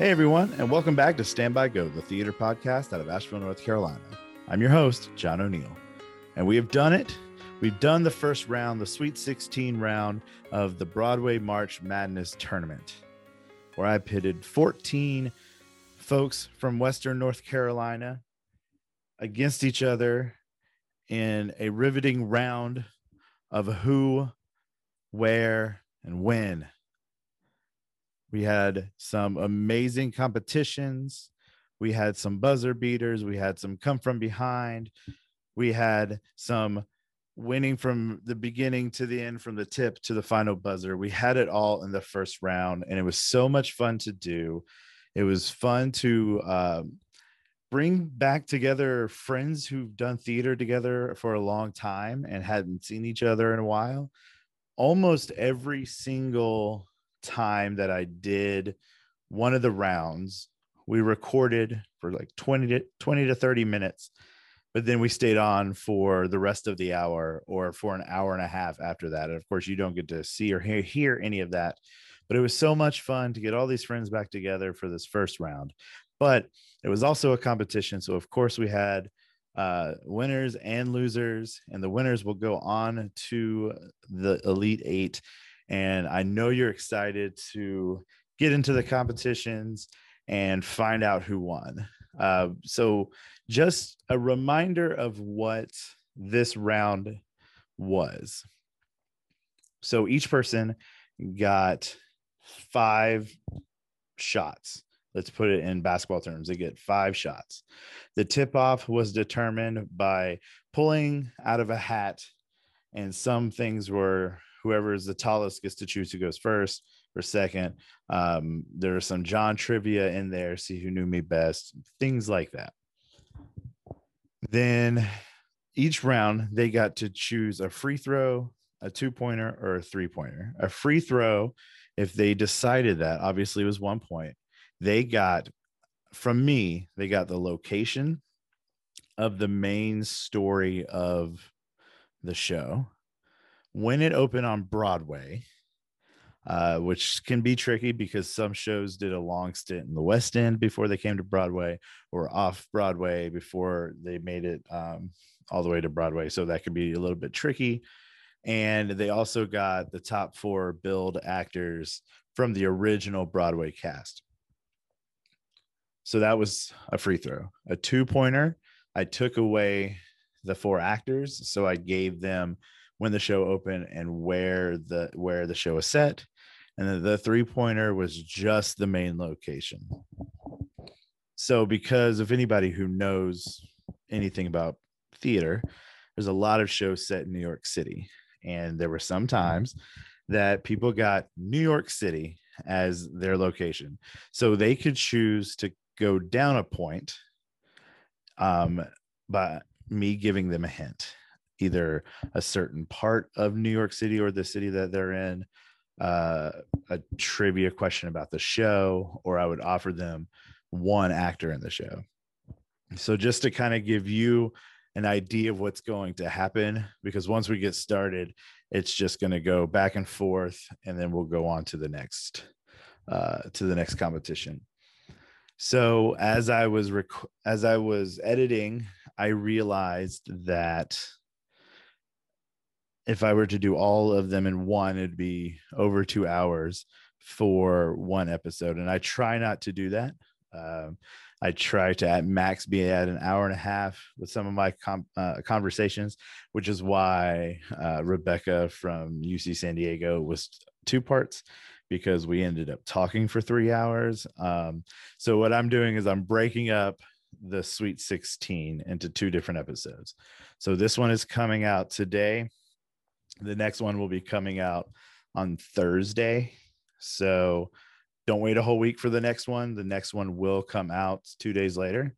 Hey, everyone, and welcome back to Stand By Go, the theater podcast out of Asheville, North Carolina. I'm your host, John O'Neill, and we have done it. We've done the first round, the Sweet 16 round of the Broadway March Madness tournament, where I pitted 14 folks from Western North Carolina against each other in a riveting round of who, where, and when. We had some amazing competitions. We had some buzzer beaters. We had some come from behind. We had some winning from the beginning to the end, from the tip to the final buzzer. We had it all in the first round, and it was so much fun to do. It was fun to um, bring back together friends who've done theater together for a long time and hadn't seen each other in a while. Almost every single time that I did one of the rounds, we recorded for like 20 to 20 to 30 minutes, but then we stayed on for the rest of the hour or for an hour and a half after that. And of course, you don't get to see or hear, hear any of that. But it was so much fun to get all these friends back together for this first round. But it was also a competition. So, of course, we had uh, winners and losers, and the winners will go on to the Elite Eight and I know you're excited to get into the competitions and find out who won. Uh, so, just a reminder of what this round was. So, each person got five shots. Let's put it in basketball terms. They get five shots. The tip off was determined by pulling out of a hat, and some things were whoever is the tallest gets to choose who goes first or second. Um, there's some John trivia in there, see who knew me best, things like that. Then each round, they got to choose a free throw, a two pointer, or a three pointer. A free throw, if they decided that, obviously was one point. They got from me, they got the location of the main story of the show when it opened on Broadway, uh, which can be tricky because some shows did a long stint in the West End before they came to Broadway or off Broadway before they made it um, all the way to Broadway. So that could be a little bit tricky. And they also got the top four billed actors from the original Broadway cast. So that was a free throw, a two pointer. I took away the four actors. So I gave them when the show opened and where the where the show is set. And the, the three pointer was just the main location. So because of anybody who knows anything about theater there's a lot of shows set in new york city. And there were some times that people got new york city as their location. So they could choose to go down a point um, by me giving them a hint either a certain part of New York City or the city that they're in, uh, a trivia question about the show, or I would offer them one actor in the show. So just to kind of give you an idea of what's going to happen, because once we get started, it's just going to go back and forth, and then we'll go on to the next uh, to the next competition. So as I was rec- as I was editing, I realized that if I were to do all of them in one, it'd be over two hours for one episode. And I try not to do that. Um, I try to at max be at an hour and a half with some of my com- uh, conversations, which is why uh, Rebecca from UC San Diego was two parts because we ended up talking for three hours. Um, so what I'm doing is I'm breaking up the Sweet 16 into two different episodes. So this one is coming out today the next one will be coming out on Thursday. So don't wait a whole week for the next one. The next one will come out two days later.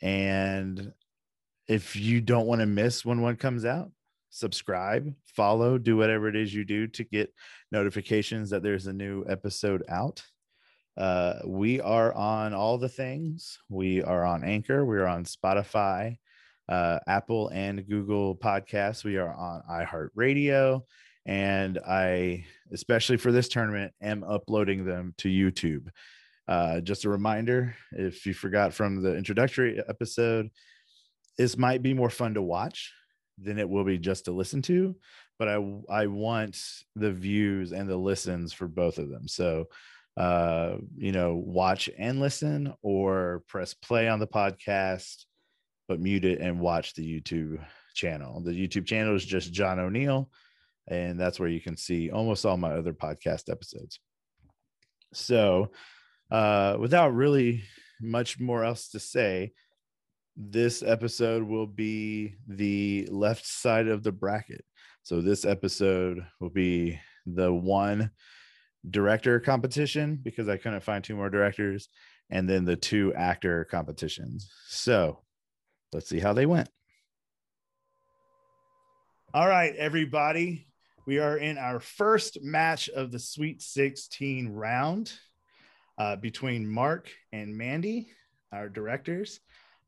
And if you don't want to miss when one comes out, subscribe, follow, do whatever it is you do to get notifications that there's a new episode out. Uh, we are on all the things. We are on Anchor, we're on Spotify, uh, Apple and Google podcasts. We are on iHeartRadio. And I, especially for this tournament, am uploading them to YouTube. Uh, just a reminder if you forgot from the introductory episode, this might be more fun to watch than it will be just to listen to. But I I want the views and the listens for both of them. So uh, you know, watch and listen or press play on the podcast, but mute it and watch the YouTube channel. The YouTube channel is just John O'Neill, and that's where you can see almost all my other podcast episodes. So, uh, without really much more else to say, this episode will be the left side of the bracket. So, this episode will be the one director competition because I couldn't find two more directors, and then the two actor competitions. So, let's see how they went. All right, everybody. We are in our first match of the Sweet 16 round uh, between Mark and Mandy, our directors.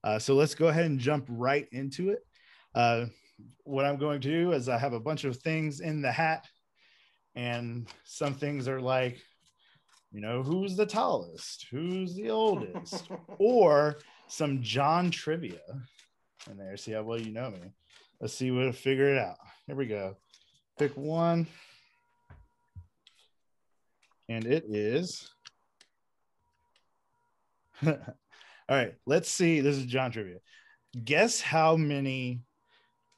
Uh, so let's go ahead and jump right into it. Uh, what I'm going to do is I have a bunch of things in the hat, and some things are like, you know, who's the tallest, who's the oldest, or some John trivia in there. See how well you know me. Let's see what I figure it out. Here we go. Pick one. And it is. All right, let's see. This is John Trivia. Guess how many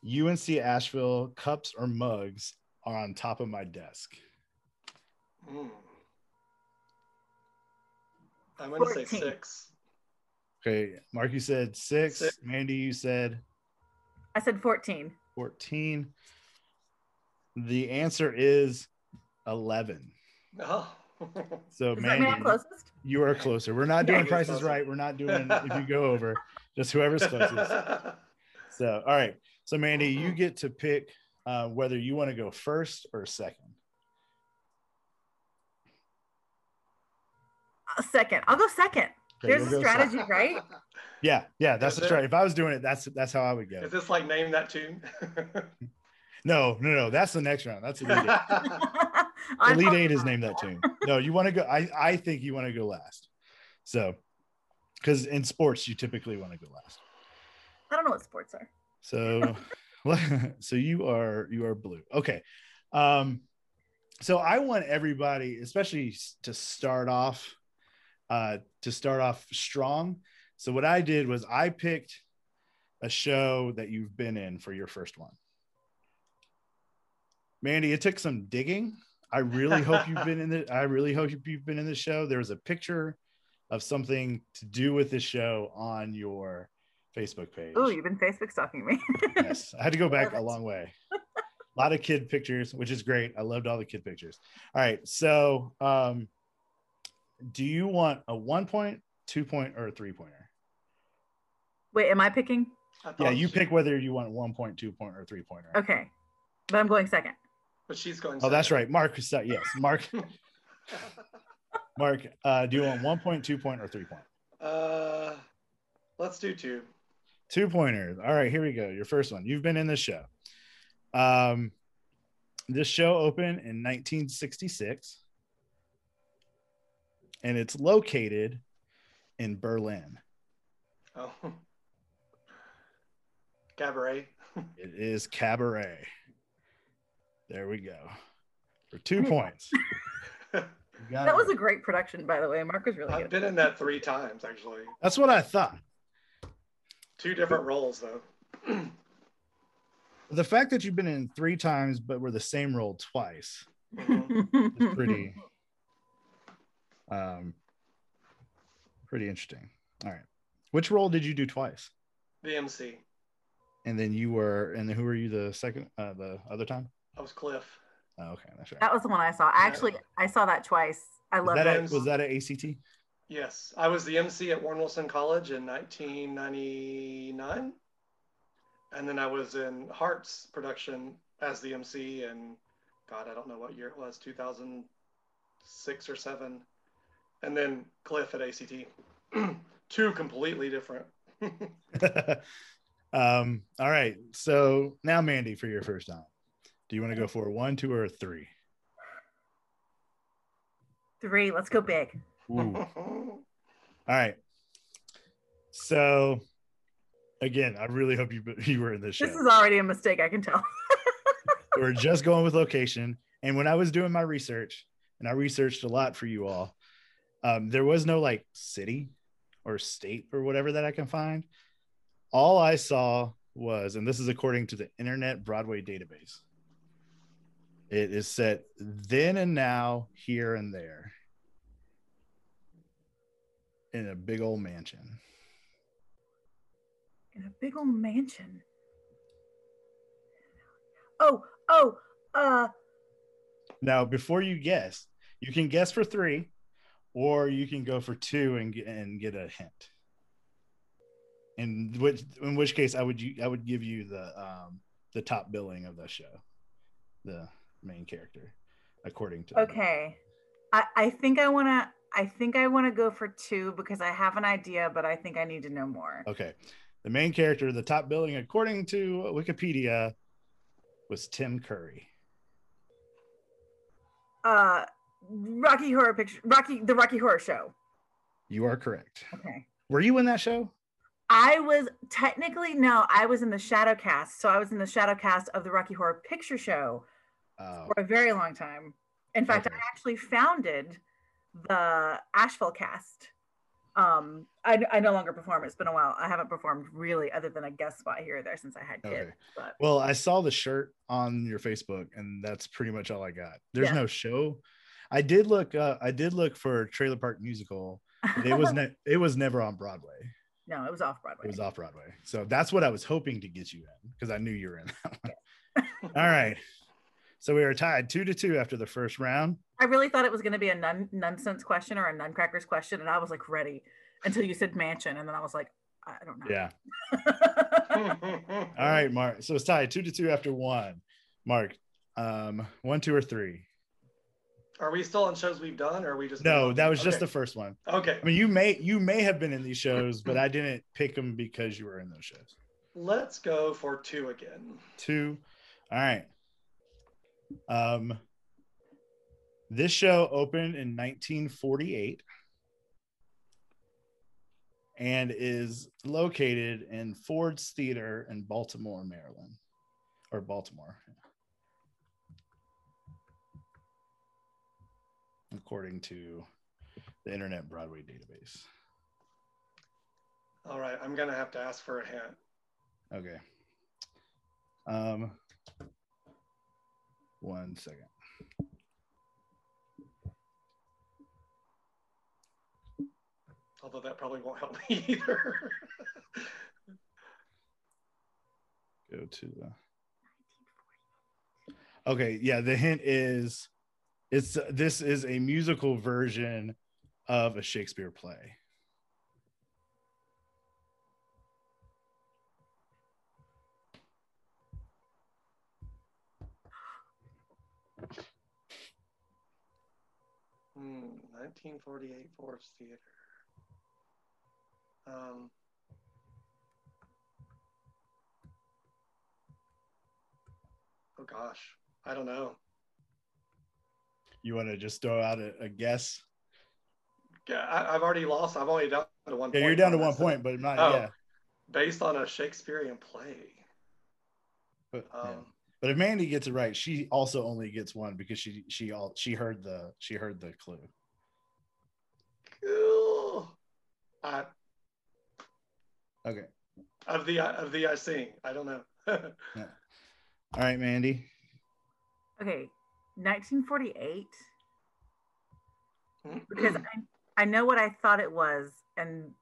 UNC Asheville cups or mugs are on top of my desk? Mm. I'm going to say six. Okay, Mark, you said six. Six. Mandy, you said I said 14. 14. The answer is 11. Oh. So, Does that Mandy, closest? you are closer. We're not doing Yeah. prices right. We're not doing if you go over, just whoever's closest. So, all right. So, Mandy, you get to pick uh, whether you want to go first or second. A second. I'll go second. Okay, There's you'll a strategy, second. right? Yeah, yeah, that's the it? strategy. If I was doing it, that's that's how I would go. Is this like name that tune? No, no, no. That's the next round. That's elite eight. I'm Elite eight is not. named that tune. No, you want to go. I I think you want to go last. So, because in sports you typically want to go last. I don't know what sports are. So, so you are you are blue. Okay. Um, so I want everybody, especially to start off, uh, to start off strong. So what I did was I picked a show that you've been in for your first one. Mandy, it took some digging. I really hope you've been in the. I really hope you've been in the show. There was a picture of something to do with the show on your Facebook page. Oh, you've been Facebook stalking me. yes, I had to go back a long way. A lot of kid pictures, which is great. I loved all the kid pictures. All right, so um, do you want a one point, two point, or a three pointer? Wait, am I picking? I Yeah, you pick whether you want one point, two point, or three pointer. Okay. But I'm going second. But she's going. Oh, that's right. Mark, is- yes, Mark, Mark. Uh, do you want one point, two point, or three point? uh, let's do two. Two pointers. All right, here we go. Your first one. You've been in this show. Um, this show opened in 1966, and it's located in Berlin. Oh. Cabaret. It is Cabaret. There we go. For two points. That was a great production, by the way. Mark was really I've good. been in that three times actually. That's what I thought. Two different roles though. The fact that you've been in three times, but were the same role twice, Mhm. is pretty, um, pretty interesting. All right, which role did you do twice? The MC. And then you were, and then who were you the second, uh, the other time? I was Cliff. Oh, okay, that's right. That was the one I saw. Actually, I saw that twice. I love that, that. a, was that an ACT? Yes, I was the MC at Warren Wilson College in 1999, and then I was in HART's production as the MC, and God, I don't know what year it was, 2006 or seven, and then Cliff at ACT. Two completely different. um, all right. So now, Mandy, for your first time, do you want to go for one, two, or three? Three. Let's go big. Ooh. All right. So, again, I really hope you you were in this show. This is already a mistake, I can tell. we're just going with location. And when I was doing my research, and I researched a lot for you all, um, there was no like city or state or whatever that I can find. All I saw was, and this is according to the Internet Broadway database, it is set then and now, here and there, in a big old mansion. In a big old mansion. Oh, oh, uh, Now, before you guess, you can guess for three, or you can go for two and get, and get a hint. In which in which case, I would you I would give you the um the top billing of the show, the main character, according to okay. I, I think I wanna I think I wanna go for two because I have an idea, but I think I need to know more. Okay, the main character, the top billing according to Wikipedia, was Tim Curry. Uh Rocky Horror Picture Rocky the Rocky Horror Show. You are correct. Okay. Were you in that show? I was technically no, I was in the shadow cast. So I was in the shadow cast of the Rocky Horror Picture Show Oh, for a very long time. In fact, Okay. I actually founded the Asheville cast. Um, I, I no longer perform. It's been a while. I haven't performed really, other than a guest spot here or there since I had kids. Okay. But Well, I saw the shirt on your Facebook, and that's pretty much all I got. There's Yeah. no show. I did look. Uh, I did look for Trailer Park Musical. It was ne- It was never on Broadway. no, it was off Broadway. It was off Broadway. So that's what I was hoping to get you in because I knew you were in that one. all right. So we were tied two to two after the first round. I really thought it was going to be a nun, nonsense question or a Nuncrackers question, and I was like ready until you said mansion, and then I was like, I don't know. Yeah. All right, Mark. So it's tied two to two after one. Mark, um, one, two, or three. Are we still on shows we've done, or are we just? No, that was just Okay. the first one. Okay, I mean, you may you may have been in these shows, but I didn't pick them because you were in those shows. let's go for two again. Two. All right. Um, this show opened in 1948 and is located in Ford's Theater in Baltimore, Maryland, or Baltimore, according to the Internet Broadway database. All right, I'm gonna have to ask for a hint. Okay. Um, one second. Although that probably won't help me either. Go to the. Okay, yeah. The hint is, it's this is a musical version of a Shakespeare play. Hmm, 1948 Ford's Theater. Um, oh gosh, I don't know. You want to just throw out a, a guess? Yeah, I, I've already lost. I've only down to one. Yeah, you're down to one this. point, but not Oh. yeah. Based on a Shakespearean play. But, yeah. Um, but if Mandy gets it right, she also only gets one because she she all she heard the she heard the clue. cool. I, Okay. of the of the I sing. I don't know. All right, Mandy. Okay, 1948. because Hmm. I, I know what I thought it was, and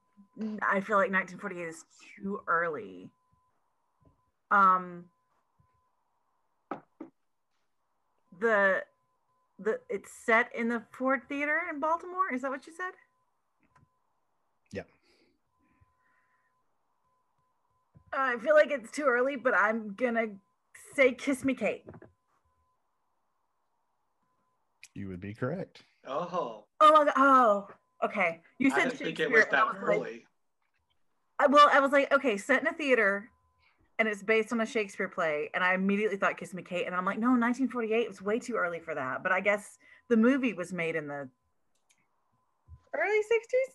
I feel like 1948 is too early. Um, the the it's set in the Ford Theater in Baltimore. Is that what you said? Yeah. I feel like it's too early, but I'm gonna say "Kiss Me, Kate." You would be correct. oh, Oh! Oh, okay. You I said didn't think Shakespeare. it was and I that like- early. I, well, I was like, okay, set in a theater, and it's based on a Shakespeare play, and I immediately thought "Kiss Me, Kate," and I'm like, no, 1948 was way too early for that. But I guess the movie was made in the early 60s?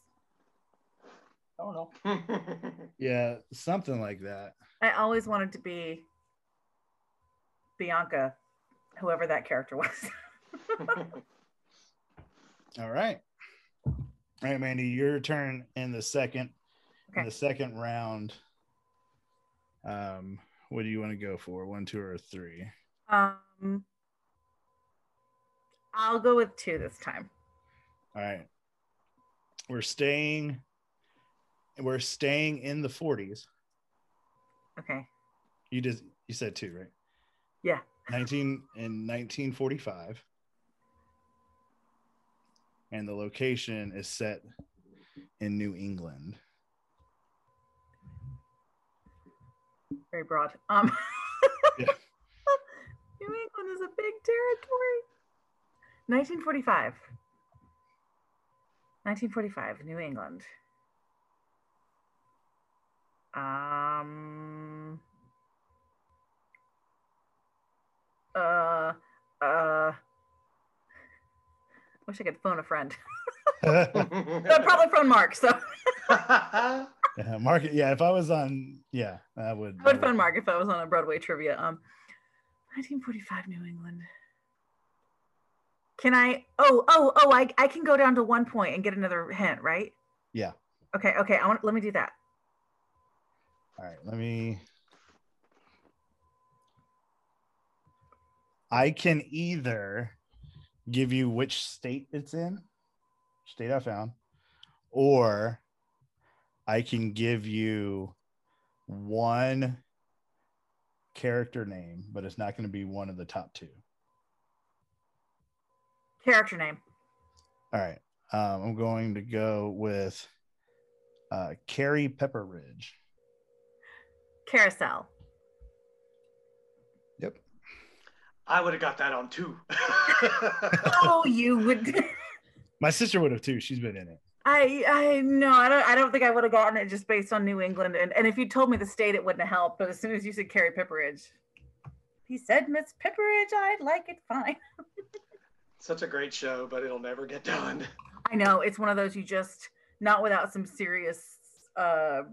I don't know. Yeah, something like that. I always wanted to be Bianca, whoever that character was. All right. All right, Mandy, your turn in the second in the second round. Um, what do you want to go for? One, two, or three? um, I'll go with two this time. All right. We're staying we're staying in the 40s. Okay. You just you said two, right? Yeah. 19 in 1945. And the location is set in New England. Very broad. Um, Yeah. New England is a big territory. 1945. 1945, New England. Um. Uh. Uh. I wish I could phone a friend. I'd probably phone Mark. So yeah, market. Yeah, if I was on, yeah, I would. I would phone Mark if I was on a Broadway trivia. Um, 1945 New England. Can I? Oh, oh, oh! I I can go down to one point and get another hint, right? Yeah. Okay, okay. I want. Let me do that. All right, let me. I can either give you which state it's in, state I found, or I can give you one character name, but it's not going to be one of the top two. Character name. All right. Um, I'm going to go with uh, Carrie Pipperidge. Carousel. Yep. I would have got that on too. Oh, you would. My sister would have too. She's been in it. I I know I don't. I don't think I would have gotten it just based on New England. And and if you told me the state, it wouldn't have helped. But as soon as you said Carrie Pipperidge, he said Miss Pipperidge, I'd like it fine. Such a great show, but it'll never get done. I know it's one of those you just not without some serious. uh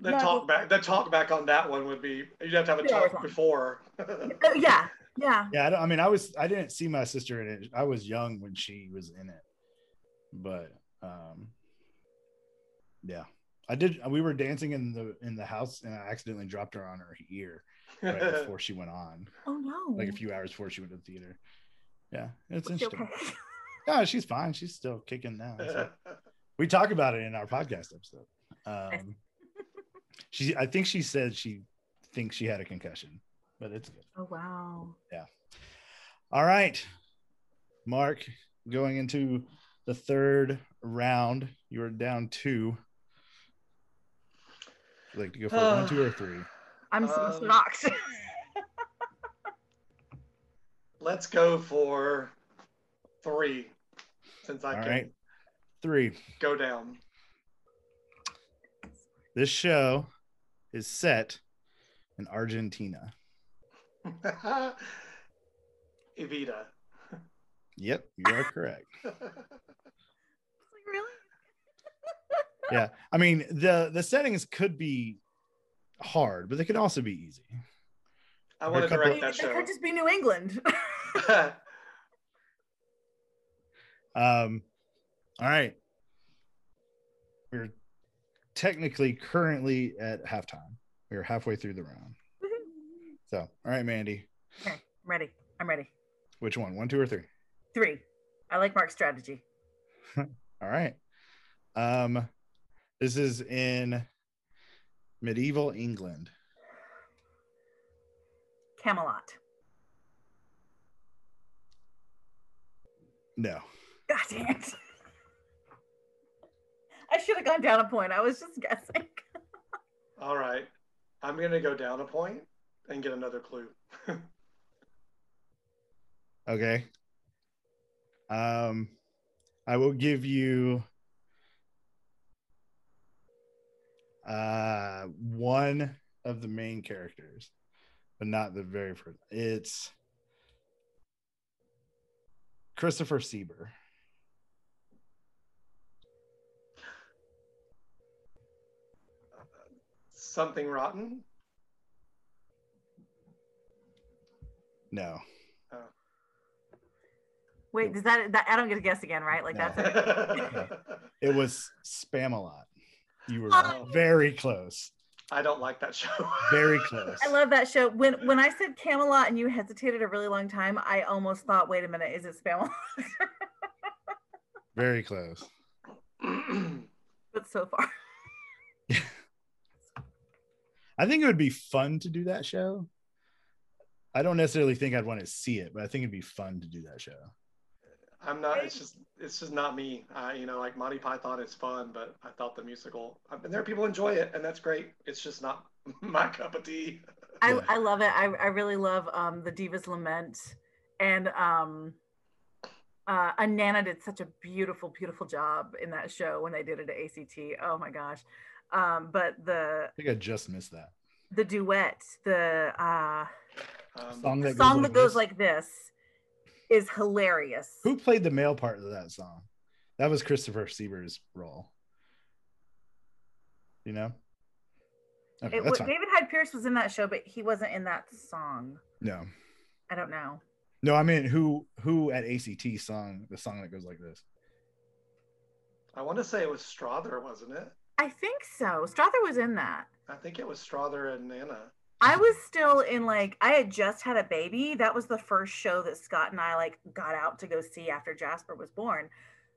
The not- talk back, the talk back on that one would be you'd have to have a Two talk before. Uh, yeah, yeah. Yeah, I, don't, I mean, I was I didn't see my sister in it. I was young when she was in it, but um, yeah, I did. We were dancing in the in the house, and I accidentally dropped her on her ear right before she went on, Oh no. like a few hours before she went to the theater. Yeah, it's Was she interesting. okay? No, she's fine. She's still kicking now. so. We talk about it in our podcast episode. Um, she, I think she said she thinks she had a concussion, but it's good. Oh wow. Yeah. All right, Mark, going into the third round, you are down two. Would you like to go for one, two, or three? I'm so Um, shocked. Let's go for three, since I All can right, three. go down. This show is set in Argentina. Evita. Yep, you are correct. really? Yeah, I mean the the settings could be hard, but they could also be easy. I want to couple- direct It that show. It could just be New England. Um, all right. We're technically currently at halftime. We're halfway through the round. So, all right, Mandy, okay, I'm ready. I'm ready. which one? One, two, or three? Three. I like Mark's strategy. All right. Um, this is in medieval England. Camelot. No. God damn it. I should have gone down a point. I was just guessing. All right. I'm going to go down a point and get another clue. Okay. Um, I will give you uh one of the main characters, but not the very first. It's Christopher Sieber. Something rotten. No. Oh. Wait, does that, that I don't get to guess again, right? Like No. that's It was Spamalot. You were Oh. very close. I don't like that show. Very close. I love that show. When when I said Camelot and you hesitated a really long time, I almost thought, wait a minute, is it Spamalot? Very close. but so far. I think it would be fun to do that show. I don't necessarily think I'd want to see it, but I think it'd be fun to do that show. I'm not. It's just. It's just not me. Uh, you know, like Monty Python is fun, but I thought the musical. And there are people enjoy it, and that's great. It's just not my cup of tea. I, Yeah. I love it. I, I really love um the Divas Lament and um uh Anana did such a beautiful, beautiful job in that show when they did it at ACT. Oh my gosh. Um, but the I think I just missed that. the duet, the uh Um, Song that song goes that like goes this? like this is hilarious. Who played the male part of that song? That was Christopher Sieber's role. You know? Okay, It, that's fine. David Hyde Pierce was in that show, but he wasn't in that song. No. I don't know. No, I mean who who at ACT sung the song that goes like this? I want to say it was Strother, wasn't it? I think so. Strother was in that. I think it was Strother and Nana. I was still in like I had just had a baby. That was the first show that Scott and I like got out to go see after Jasper was born.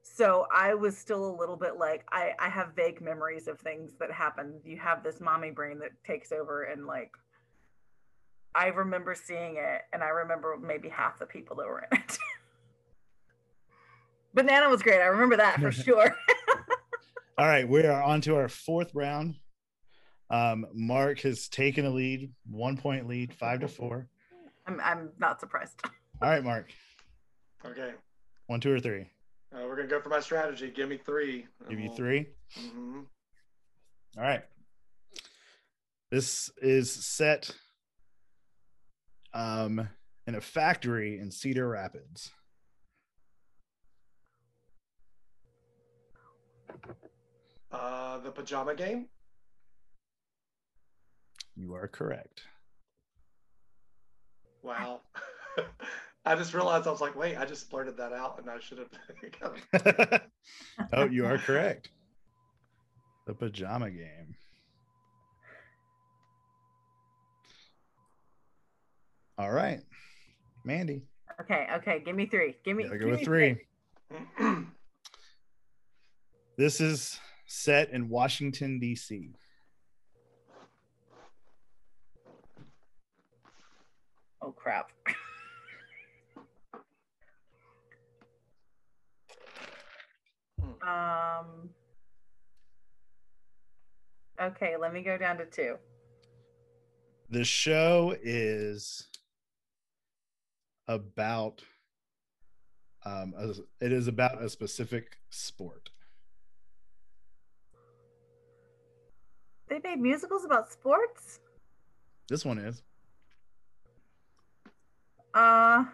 So I was still a little bit like I I have vague memories of things that happened. You have this mommy brain that takes over and like I remember seeing it and I remember maybe half the people that were in it. but Nana was great. I remember that for sure. All right, we are on to our fourth round. Um, Mark has taken a lead, one point lead, five to four. I'm I'm not surprised. All right, Mark, Okay. one, two, or three. Uh, we're gonna go for my strategy. Give me three. Give you 3 mm-hmm. All right. This is set um, in a factory in Cedar Rapids. Uh, the pajama game. You are correct. Wow. I just realized I was like, wait, I just blurted that out, and I should have. oh, you are correct. The pajama game. All right, Mandy. Okay, okay, give me three. Give me Gotta give go with me three. This is set in Washington, D.C. Oh crap. um Okay, let me go down to two. The show is about um a, it is about a specific sport. They made musicals about sports? This one is. Uh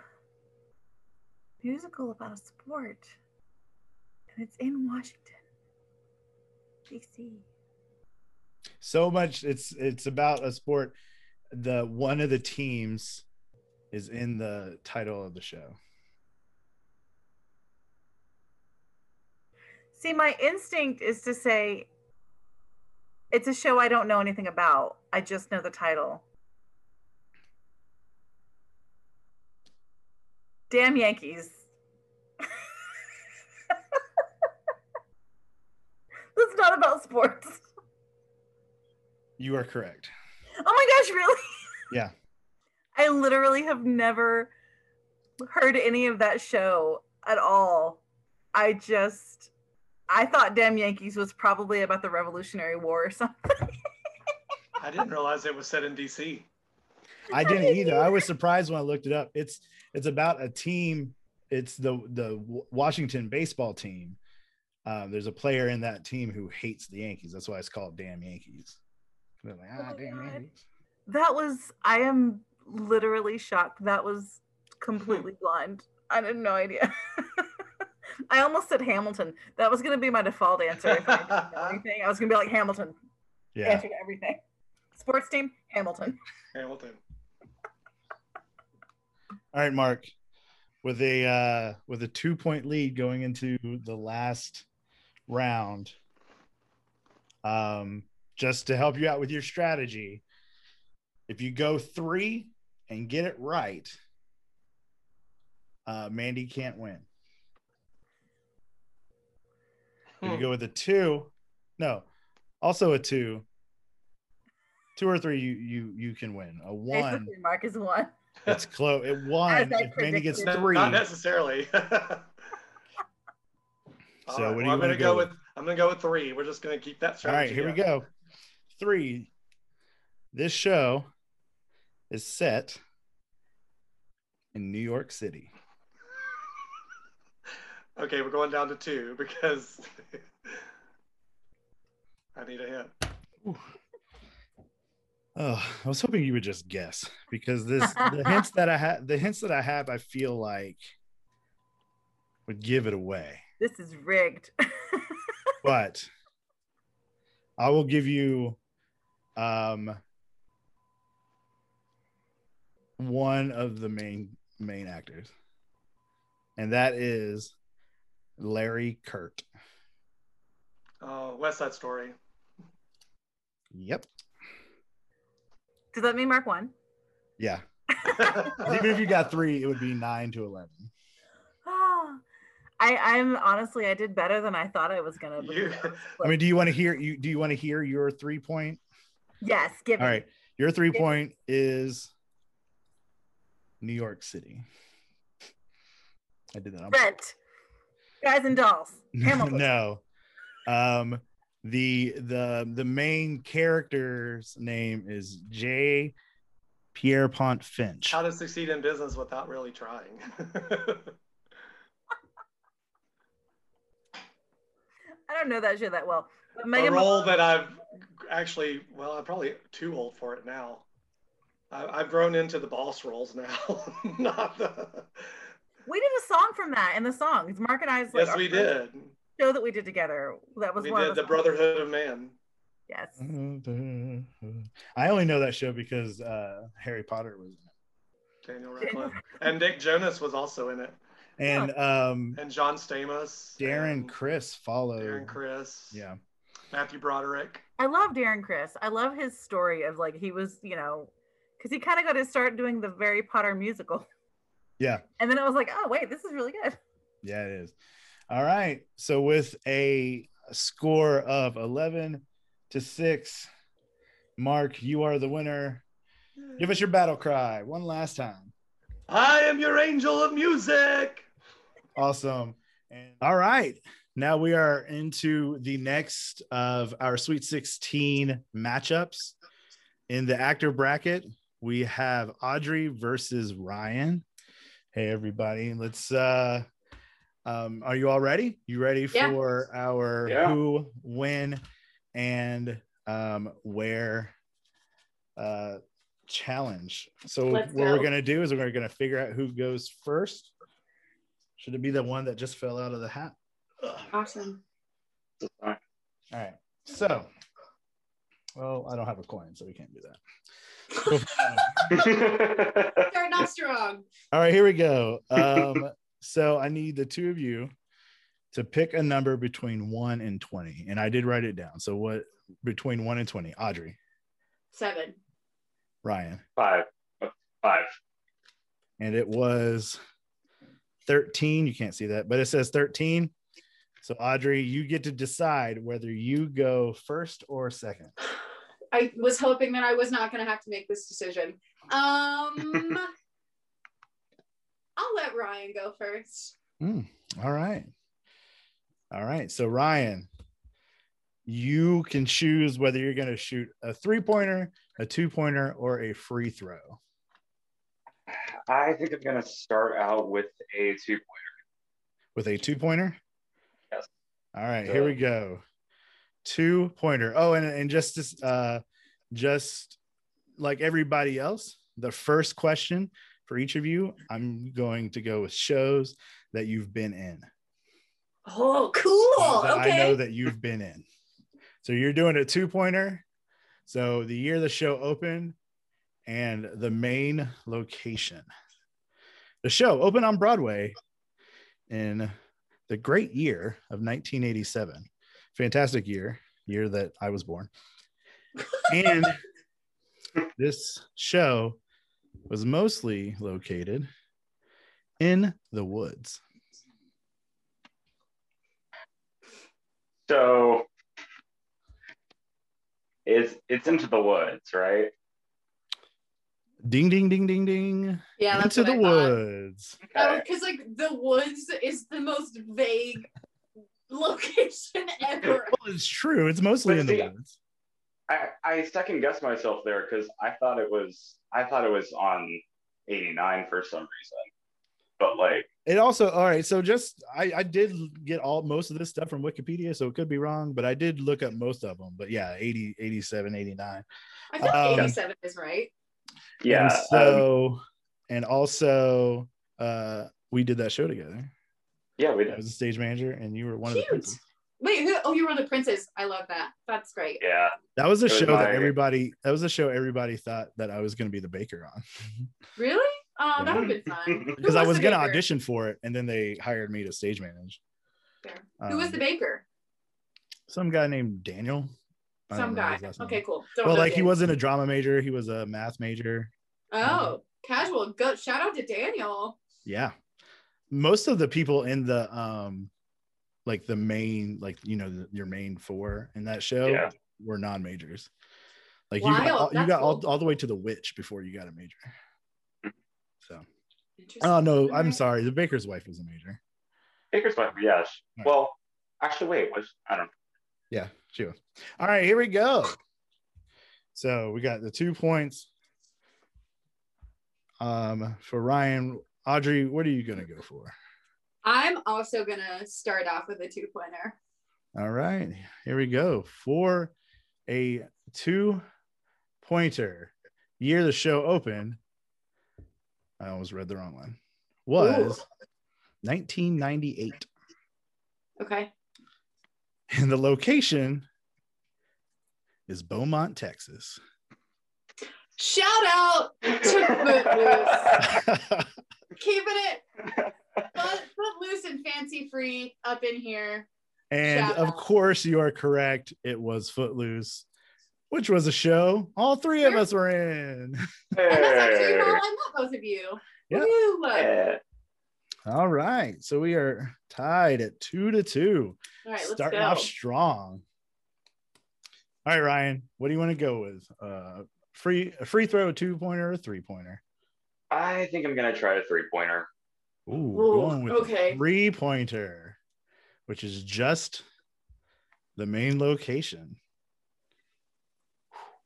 musical about a sport. And it's in Washington. DC. so much it's it's about a sport the one of the teams is in the title of the show See, my instinct is to say it's a show I don't know anything about. I just know the title. Damn Yankees. That's not about sports. you are correct Oh my gosh, really? yeah I literally have never heard any of that show at all. I just I thought Damn Yankees was probably about the Revolutionary War or something. I didn't realize it was set in DC. i didn't either i was surprised when i looked it up it's it's about a team it's the the washington baseball team um, there's a player in that team who hates the yankees that's why it's called damn yankees like, ah, Oh damn yankees That was I am literally shocked. That was completely blind. I had no idea. I almost said Hamilton. That was gonna be my default answer. If I didn't know anything. I was gonna be like Hamilton. yeah Answer to everything. Sports team, Hamilton. Hamilton. All right, Mark. With a uh, with a two point lead going into the last round, um, just to help you out with your strategy, if you go three and get it right, uh, Mandy can't win. If you Hmm. go with a two, no, also a two, two or three, you you you can win. A one, Basically, Mark is one. it's close. It one. I If Mandy gets three, Not necessarily. So All what right, do well, you I'm gonna go go with? with I'm gonna go with three. We're just gonna keep that All strategy. right, here we go. Three. This show is set in New York City. Okay, we're going down to two because I need a hint. Oh, I was hoping you would just guess because this the hints that I have the hints that I have I feel like would give it away. This is rigged. But I will give you um one of the main main actors. And that is Larry Kert. Oh, West Side Story. Yep. Does that mean Mark won? Yeah. Even if you got three, it would be nine to eleven. Ah, I, I'm honestly, I did better than I thought I was gonna. You- I mean, do you want to hear you do you want to hear your three point? yes, give All me. right. Your three point is New York City. I did that on Rent, guys and dolls. Hamilton. no. Um the the the main character's name is J. Pierpont Finch. How to succeed in business without really trying. I don't know that show that well. But a role Mullally- that I've actually, well, I'm probably too old for it now. I, I've grown into the boss roles now, not the. We did a song from that in the songs. Mark and I's like Yes, we did. show that we did together. That was We one did of the songs. Brotherhood of Man. Yes. I only know that show because uh Harry Potter was in Daniel Radcliffe. and Nick Jonas was also in it. it. And um And John Stamos. Darren Criss followed. Darren Criss. Yeah. Matthew Broderick. I love Darren Criss. I love his story of like he was, you know, because he kind of got to start doing the Harry Potter musical. Yeah. And then I was like, oh, wait, this is really good. Yeah, it is. All right. So with a score of 11 to 6, Mark, you are the winner. Give us your battle cry one last time. I am your angel of music. Awesome. And all right. Now we are into the next of our Sweet 16 matchups. In the actor bracket, we have Audrey versus Ryan. Hey everybody, let's uh um are you all ready? You ready Yeah. for our Yeah. who, when, and um where uh challenge? So Let's what we're gonna do is we're gonna figure out who goes first. Should it be the one that just fell out of the hat? Ugh. Awesome. All right. So, well, I don't have a coin, so we can't do that. Starting off strong. All right, here we go. Um, so I need the two of you to pick a number between one and 20. And I did write it down. So what between one and 20? Audrey, Seven. Ryan, Five. Five. and it was 13. You can't see that, but it says 13. So Audrey, you get to decide whether you go first or second. I was hoping that I was not going to have to make this decision. Um, I'll let Ryan go first. Hmm, all right. All right. So, Ryan, you can choose whether you're going to shoot a three pointer, a two pointer, or a free throw. I think I'm gonna start out with a two pointer. With a two pointer? Yes. All right. Here we go. Two pointer. Oh, and, and just this, uh, just like everybody else, the first question for each of you, I'm going to go with shows that you've been in. Oh, cool. okay. I know that you've been in. So you're doing a two pointer. So the year the show opened and the main location. The show opened on Broadway in the great year of 1987. Fantastic year, year that I was born. And this show was mostly located in the woods. So it's it's into the woods, right? Ding ding ding ding ding. Yeah, that's into what the I thought. woods. Okay. Oh, because like the woods is the most vague location ever. Well, it's true. It's mostly But in the see, woods. I, I second guessed myself there because I thought it was I thought it was on 89 for some reason. But like It also all right. So just I I did get all most of this stuff from Wikipedia, so it could be wrong, but I did look up most of them. But yeah, 80, 87, 89. I think Um, 87 is right. yeah, And um, so and also uh we did that show together. Yeah, we did. I was a stage manager, and you were one of the princes. Wait, who? Oh, you were the princess. I love that. That's great. Yeah. That was a It show my- that everybody. That was a show everybody thought that I was going to be the baker on Really? Oh, that Yeah. would have been fun. Because I was going to audition for it, and then they hired me to stage manage. Fair. Who was Um, the baker? Some guy named Daniel. Some guy. his last name. Okay, cool. Don't Well, know like he wasn't a drama major; he was a math major. Oh, casual. Go shout out to Daniel. Yeah, most of the people in the um, like the main, like you know, the, your main four in that show Yeah. were non-majors. Like you got, all, you got all, cool. all the way to the witch before you got a major. So, Interesting. oh no, I'm sorry. The baker's wife was a major. Baker's wife, yes. Right. Well, actually, wait, was I don't know. Yeah, she was. All right, here we go. So we got the two points. Um, for Ryan, Audrey, what are you gonna go for? I'm also gonna start off with a two pointer. All right, here we go for a two pointer. Year the show opened. I almost read the wrong one. Was 1998, Okay. and the location is Beaumont, Texas. Shout out to Footloose. Keeping it foot, loose and fancy free up in here. And Shout of out. course, you are correct. It was Footloose, which was a show all three of us were in. And that's actually how I met both of you. Yeah. Woo. Yeah. All right. So we are tied at two to two, All right, let's starting go. off strong. All right, Ryan, what do you want to go with? Uh, free a free throw, a two pointer, a three pointer? I think I'm gonna try a three pointer. Ooh, Ooh, going with okay. three pointer, which is just the main location.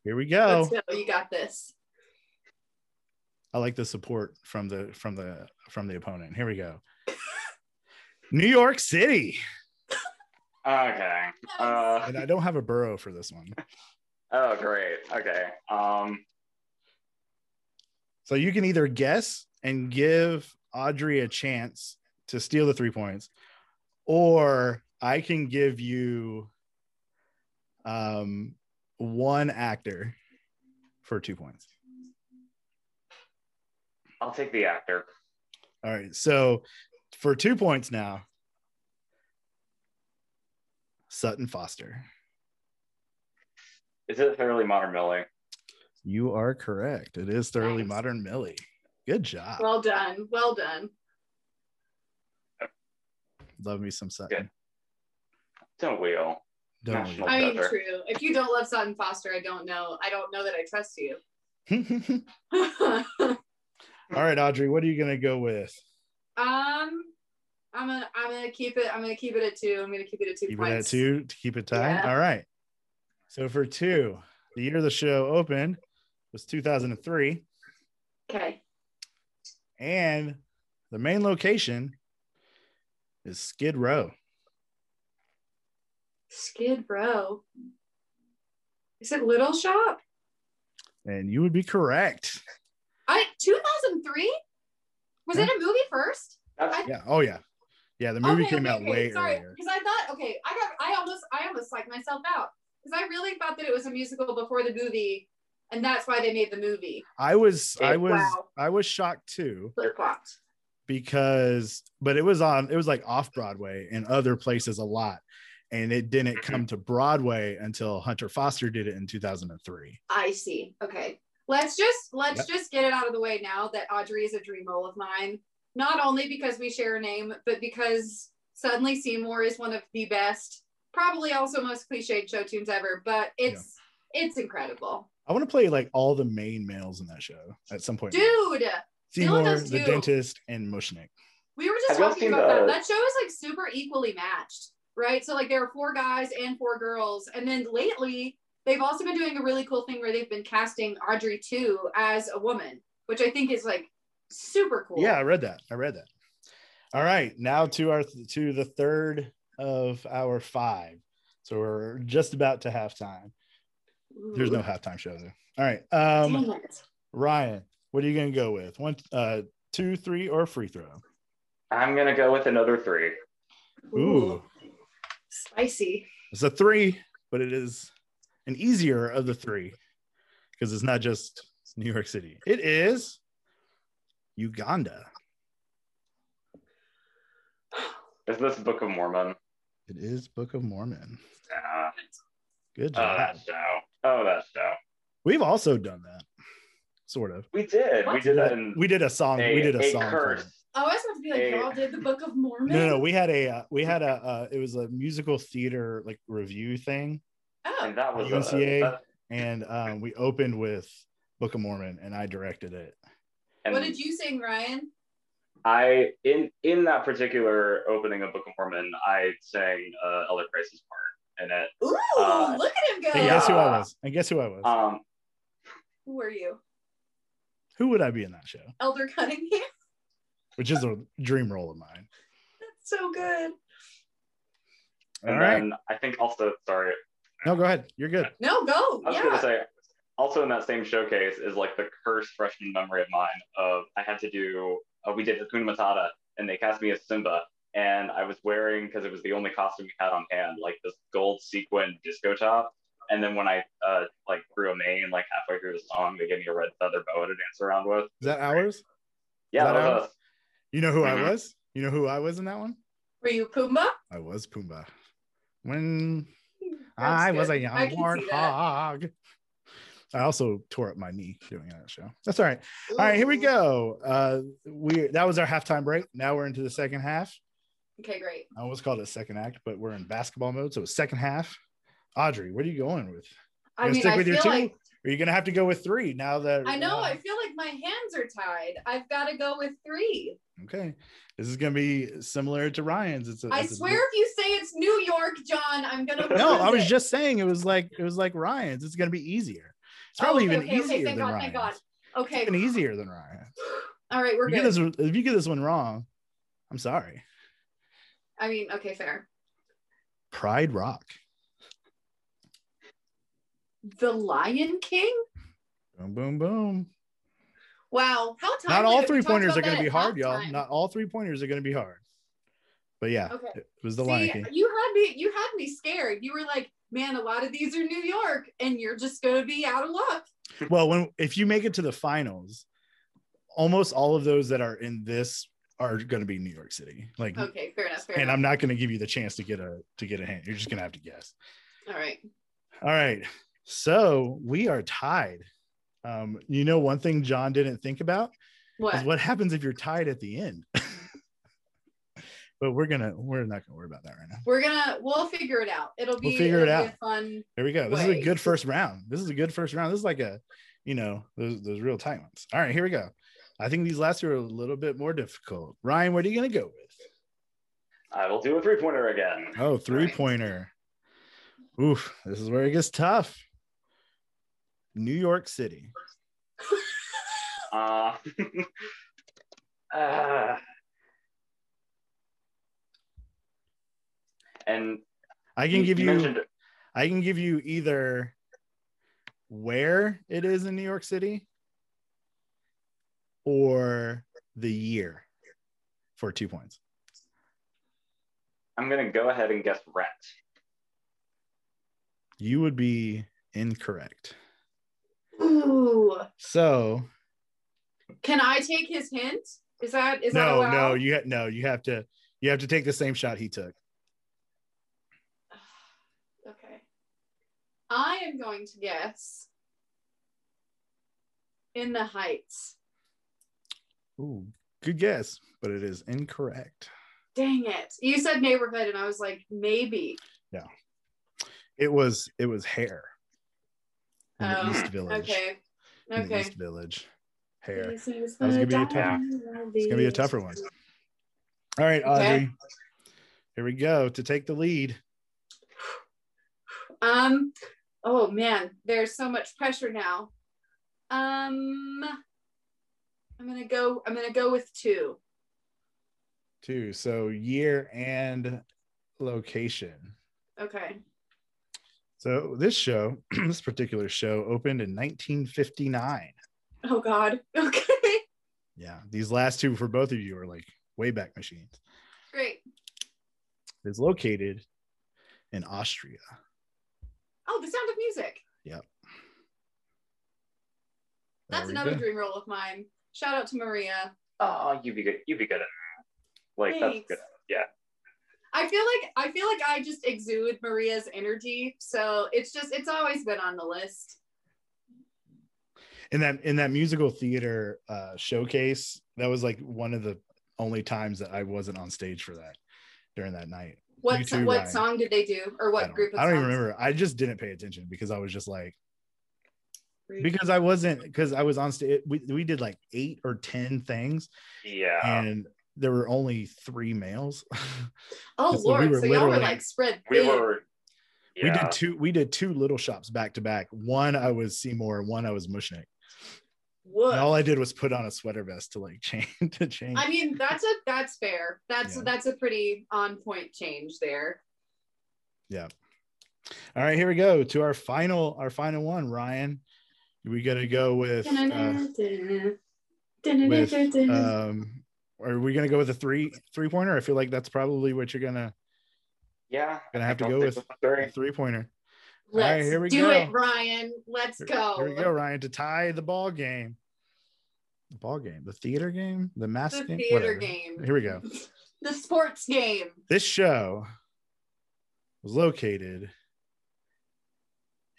Here we go. Let's go. You got this. I like the support from the from the from the opponent. Here we go. New York City. Okay. Uh, And I don't have a borough for this one. oh, great. Okay. Um, So you can either guess and give Audrey a chance to steal the three points, or I can give you um one actor for two points. I'll take the actor. All right. So for two points now, Sutton Foster. Is it fairly Modern Millie? You are correct. It is thoroughly Nice. modern Millie. Good job. Well done. Well done. Love me some Sutton. Don't we all? Don't National- I mean, better. true. If you don't love Sutton Foster, I don't know. I don't know that I trust you. All right, Audrey, what are you gonna go with? Um, I'm gonna I'm gonna keep it. I'm gonna keep it at two. I'm gonna keep it at two Keep it at two to keep it tied. Yeah. All right. So for two, the year the show opened was 2003, Okay. and the main location is Skid Row. Skid Row. Is it Little Shop? And you would be correct. I 2003. Was it a movie first? I- Yeah. Oh yeah. Yeah. The oh, movie Okay, came okay, out okay. way Sorry, earlier. because I thought okay, I got I almost I almost psyched myself out Because I really thought that it was a musical before the movie, and that's why they made the movie. I was I was Wow. I was shocked too Flip flopped. because but it was on it was like off Broadway and other places a lot. And it didn't mm-hmm. come to Broadway until Hunter Foster did it in 2003. I see. Okay. Let's just let's Yep. just get it out of the way now that Audrey is a dream role of mine. Not only because we share a name, but because suddenly Seymour is one of the best, probably also most cliched show tunes ever. But it's it's incredible, I want to play like all the main males in that show at some point. dude. Seymour, the too. dentist, and Mushnik. We were just Have talking seen about that. the- That show is like super equally matched, right? So like there are four guys and four girls, and then lately they've also been doing a really cool thing where they've been casting Audrey II as a woman, which I think is like super cool. Yeah, I read that. I read that. All right, now to our to the third of our five. So we're just about to halftime. There's no halftime show though. All right, um, Ryan, what are you gonna go with? One, uh, two, three, or free throw? I'm gonna go with another three. Ooh, Spicy. it's a three, but it is an easier of the three because it's not just New York City. It is Uganda. Is this Book of Mormon? It is Book of Mormon. Yeah. Good Oh, job. that show. Oh, that show. We've also done that, sort of. We did. We did that in We did a song. a, we did a, a song. curse. Oh, I was about to be like, Hey. y'all did the Book of Mormon. No, no, we had a uh, we had a uh, it was a musical theater like revue thing, Oh, And that was UNCA. A, that- and um, we opened with Book of Mormon, and I directed it. and what did you sing, Ryan? I in in that particular opening of Book of Mormon, I sang uh, Elder Price's part in it. Ooh, Uh, look at him go. And guess who I was? And guess who I was? Um, Who were you? who would I be in that show? Elder Cunningham. Which is a dream role of mine. That's so good. All and right. then I think also sorry, No, go ahead. You're good. No, go. I was yeah. gonna say also in that same showcase is like the cursed freshman memory of mine of I had to do uh, we did Hakuna Matata and they cast me as Simba and I was wearing because it was the only costume we had on hand like this gold sequin disco top and then when I uh like grew a mane like halfway through the song they gave me a red feather boa to dance around with Is that ours? yeah that that was ours? us. You know who Mhm. I was? You know who I was in that one? Were you Pumbaa? I was Pumbaa. When That's I was a young I can warthog. I also tore up my knee doing that show. That's all right. All right, here we go. Uh, we that was our halftime break. Now we're into the second half. Okay, great. I almost called it second act, but we're in basketball mode, so it's second half. Audrey, what are you going with? I gonna mean, stick I with your feel two? like Are you gonna have to go with three now that I know. uh, I feel like my hands are tied. I've got to go with three. okay. This is gonna be similar to Ryan's. It's a, I it's a- swear, if you say it's New York, John, I'm gonna. no, I was it. just saying it was like it was like Ryan's. It's gonna be easier. It's Oh, probably okay, even okay, okay, easier thank than God, Ryan's. thank God. Okay. Even easier than Ryan. All right, we're If you, get good. this, if you get this one wrong, I'm sorry. I mean, okay, fair. Pride Rock. The Lion King. Boom, boom, boom. Wow, how Not all three pointers are going to be hard, y'all. Not all three pointers are going to be hard. But yeah, Okay. it was the See, Lion King. you had me. You had me scared. You were like, "Man, a lot of these are New York, and you're just gonna be out of luck." Well, when if you make it to the finals, almost all of those that are in this are going to be New York City. Like, Okay, fair enough. Fair and enough. I'm not going to give you the chance to get a to get a hint. You're just going to have to guess. All right. All right. So we are tied. Um, you know, one thing John didn't think about What? is what happens if you're tied at the end. but we're gonna we're not gonna worry about that right now. We're gonna. We'll figure it out. It'll be. We'll figure it out. Fun. Here we go. This is a good first round. This is a good first round. This is like a, you know, those those real tight ones. All right, here we go. I think these last two are a little bit more difficult. Ryan, what are you gonna go with? I will do a three pointer again. Oh, three pointer. Oof, this is where it gets tough. New York City. Uh, uh, and I can give you, mentioned I can give you either where it is in New York City or the year for two points. I'm gonna go ahead and guess rent. You would be incorrect. Ooh. So Can I take his hint? Is that is that no, allowed? no, you ha- no, you have to you have to take the same shot he took. Okay. I am going to guess in the heights. Ooh, good guess, but it is incorrect. Dang it. You said neighborhood and I was like, maybe. Yeah. It was it was hair. In the Oh, East Village. Okay. In the East Village. Hair. That was gonna be a tough It's gonna be a tougher one. All right, Okay. Audrey. Here we go to take the lead. Um, oh man, there's so much pressure now. Um, I'm gonna go. I'm gonna go with two. Two. So year and location. Okay. So this show, this particular show, opened in 1959. Oh God. Okay. Yeah, these last two for both of you are like Wayback Machines. Great. It's located in Austria. Oh, the Sound of Music. There That's another go. dream role of mine. Shout out to Maria. Oh, you'd be good. You'd be good at that. Like Thanks. that's good. Yeah. I feel like I feel like I just exude Maria's energy, so it's just it's always been on the list. in that in that musical theater uh showcase that was like one of the only times that i wasn't on stage for that during that night What You too, what Ryan. song did they do, or what don't, group of I don't even remember i just didn't pay attention because i was just like Rude. Because i wasn't because i was on stage we, we did like eight or ten things Yeah. and there were only three males oh so we Lord, were so y'all were like spread we thin. were. we did two we did two little shops back to back one i was seymour one i was mushnik Woof. and all i did was put on a sweater vest to like change to change I mean, that's a that's fair. That's Yeah. that's a pretty on point change there. Yeah. All right, here we go to our final, our final one. Ryan, we gonna go with, uh, with um, are we gonna go with a three three pointer? I feel like that's probably what you're gonna Yeah. gonna have to go with the a three. three pointer. Let's right, here we do go. it, Ryan. Let's Here, go. here we go, Ryan, to tie the ball game. The ball game, the theater game, the mask The game, theater whatever. game. Here we go. The sports game. This show was located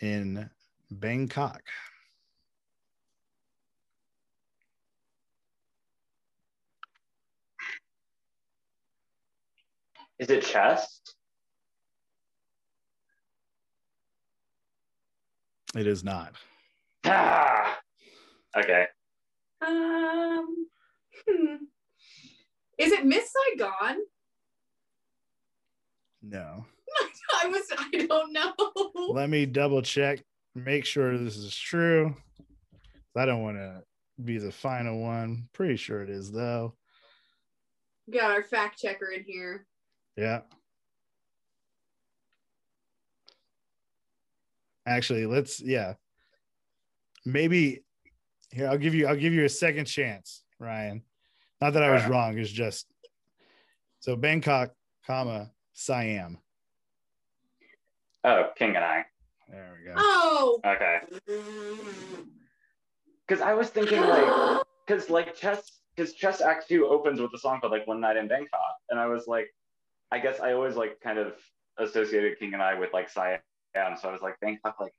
in Bangkok. Is it Chess? It is not. Ah. Okay. Um, hmm. Is it Miss Saigon? No. I was. I don't know. Let me double check, make sure this is true. I don't want to be the final one. Pretty sure it is though. Got our fact checker in here. Yeah. Actually, let's yeah. Maybe here I'll give you I'll give you a second chance, Ryan. Not that I was Alright. wrong, it's just so Bangkok, comma Siam. Oh, King and I. There we go. Oh. Okay. Because I was thinking like, because like chess, because chess Act Two opens with a song called like One Night in Bangkok, and I was like, I guess I always like kind of associated King and I with like Siam, so I was like Bangkok, like,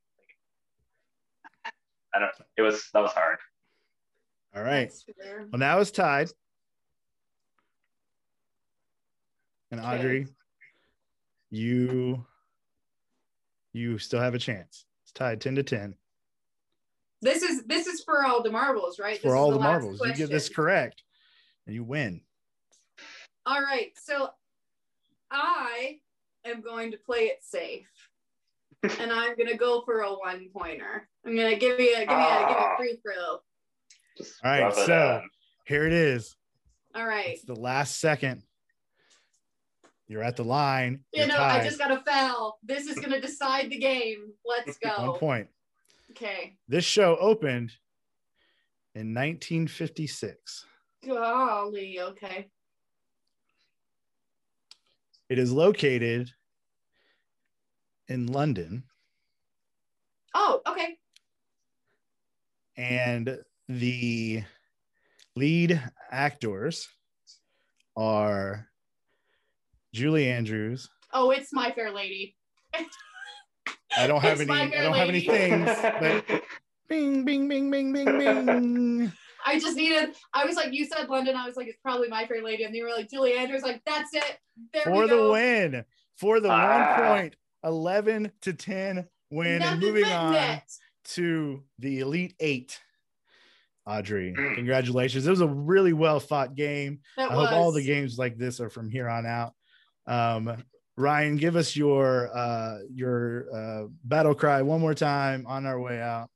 I don't. It was that was hard. All right. Well, now it's tied. And Okay. Audrey, you you still have a chance. It's tied 10 to 10 This is this is for all the marbles, right? This for is all the, last marbles. You get this correct and you win. All right, so I am going to play it safe, and I'm gonna go for a one pointer. I'm gonna give you a give me a give me a Ah. free throw. Just All right, so- in. Here it is. All right, It's the last second. You're at the line. you You're know I just got a foul. This is gonna decide the game. Let's go. one go. point. Okay. This show opened in 1956. Golly. Okay. It is located in London. Oh, okay. and the lead actors are Julie Andrews. Oh, it's My Fair Lady. I don't have It's any. I don't have any things. But bing, bing, bing, bing, bing, bing. I just needed. I was like, you said London. I was like, it's probably My Fair Lady, and you were like, Julie Andrews. Like, that's it. There For we the win. For the Ah. one point, eleven to ten win, and Nothing moving on net. to the Elite Eight. Audrey, congratulations! It was a really well fought game. That I was. hope all the games like this are from here on out. Um, Ryan, give us your uh, your uh, battle cry one more time on our way out.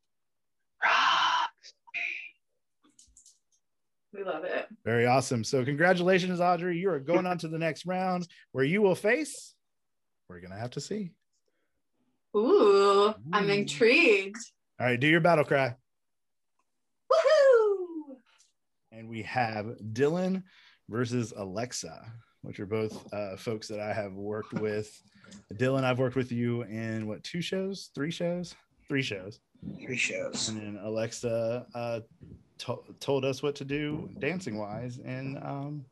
We love it. Very awesome. So congratulations, Audrey. You are going on to the next round where you will face. We're gonna have to see. Ooh, I'm intrigued. All right, do your battle cry. Woohoo! And we have Dylan versus Alexa, which are both uh, folks that I have worked with. Dylan, I've worked with you in what two shows, three shows, three shows. Three shows. and then Alexa uh, to- told us what to do dancing wise and um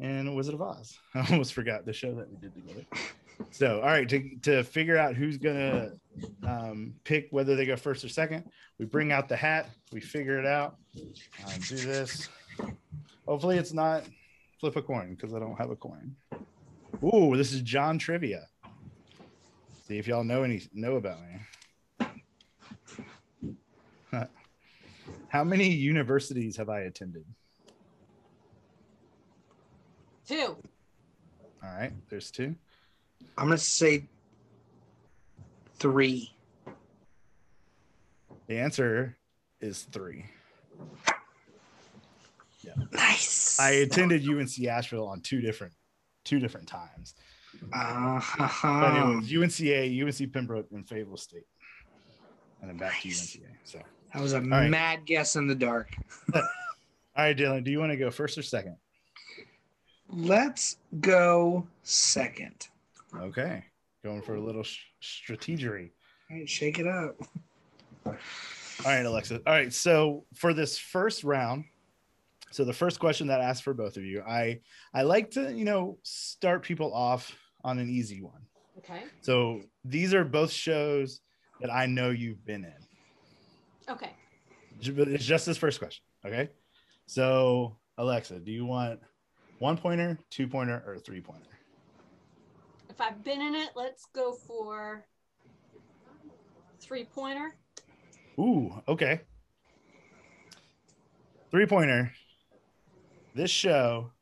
and Wizard of Oz. I almost forgot the show that we did together. So, all right, to, to figure out who's gonna um, pick whether they go first or second, we bring out the hat, we figure it out. Um, do this. Hopefully, it's not flip a coin because I don't have a coin. Ooh, this is John Trivia. See if y'all know any know about me. How many universities have I attended? Two. All right, there's two. I'm gonna say three. The answer is three. Yeah. Nice. I attended UNC Asheville on two different two different times. Uh, But it was UNCA, UNC Pembroke, and Fayetteville State. And then back Nice. to UNCA. So that was a right. mad guess in the dark. all right, Dylan, do you want to go first or second? Let's go second. Okay. Going for a little sh- strategery. All right, shake it up. All right, Alexa. All right. So for this first round, so the first question that I asked for both of you, I I like to you know start people off on an easy one. Okay. So these are both shows that I know you've been in, Okay. It's just this first question. Okay. So Alexa, do you want one pointer, two pointer, or three pointer? If I've been in it, let's go for three pointer. Ooh, okay. Three pointer. This show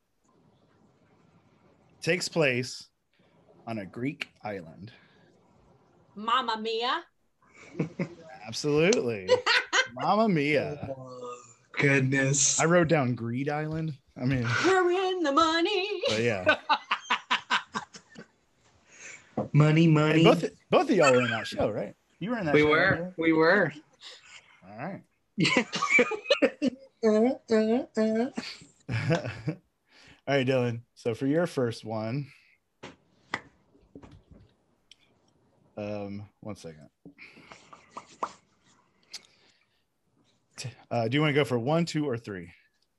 takes place on a Greek island. Mamma Mia. Absolutely. Mama mia. Oh, goodness. I wrote down Greed Island. I mean, We're in the money. but yeah. money, And money. both both of y'all were in that show, right? You were in that we show. were. We were. weren't you? All right. All right, Dylan. So for your first one, um, one second. T- Uh, do you want to go for one, two, or three?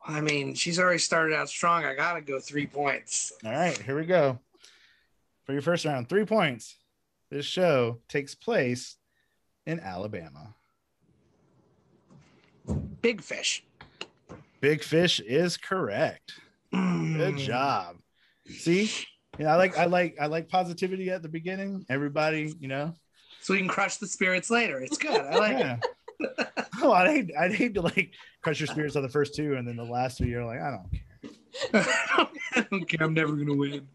I mean, she's already started out strong. I gotta go three points. All right, here we go. For your first round, three points. This show takes place in Alabama. Big fish. Big Fish is correct. Good Mm. job. See, yeah, I like I like I like positivity at the beginning. Everybody, you know. So we can crush the spirits later. It's good. I like Yeah. oh, I'd hate I'd hate to like crush your spirits on the first two, and then the last two you're like, I don't care. it. I don't care. I'm never gonna win.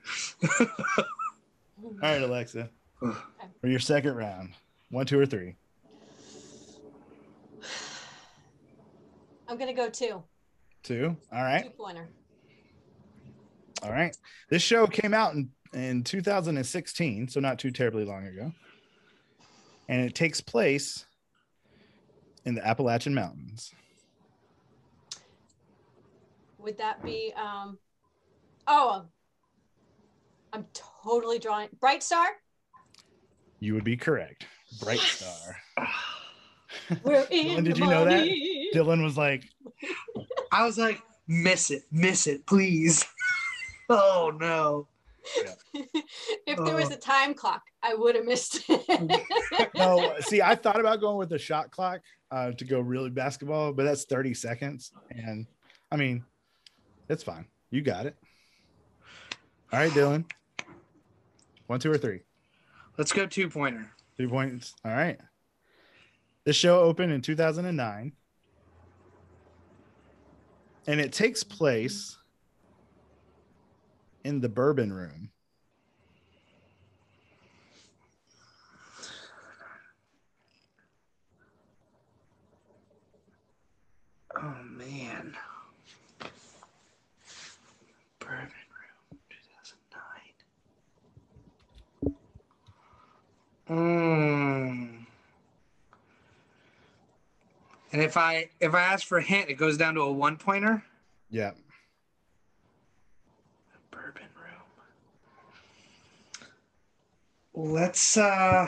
All right, Alexa. For your second round, one, two, or three. I'm gonna go two. Two. All right. Two pointer. All right. This show came out in, in 2016, so not too terribly long ago. And it takes place in the Appalachian Mountains. Would that be um oh I'm totally drawing Bright Star? You would be correct. Bright Star. We're in Dylan, did the you know that? Dylan was like, I was like, miss it, miss it, please. oh no. if there was Oh. a time clock, I would have missed it. no. See, I thought about going with the shot clock uh, to go really basketball, but that's 30 seconds. And I mean, it's fine. You got it. All right, Dylan. One, two, or three. Let's go two pointer. Two points. All right. This show opened in 2009. And it takes place in the bourbon room. Oh man. Bourbon Room 2009. Mm. And if I if I ask for a hint, it goes down to a one pointer. Yeah. Bourbon Room. Let's uh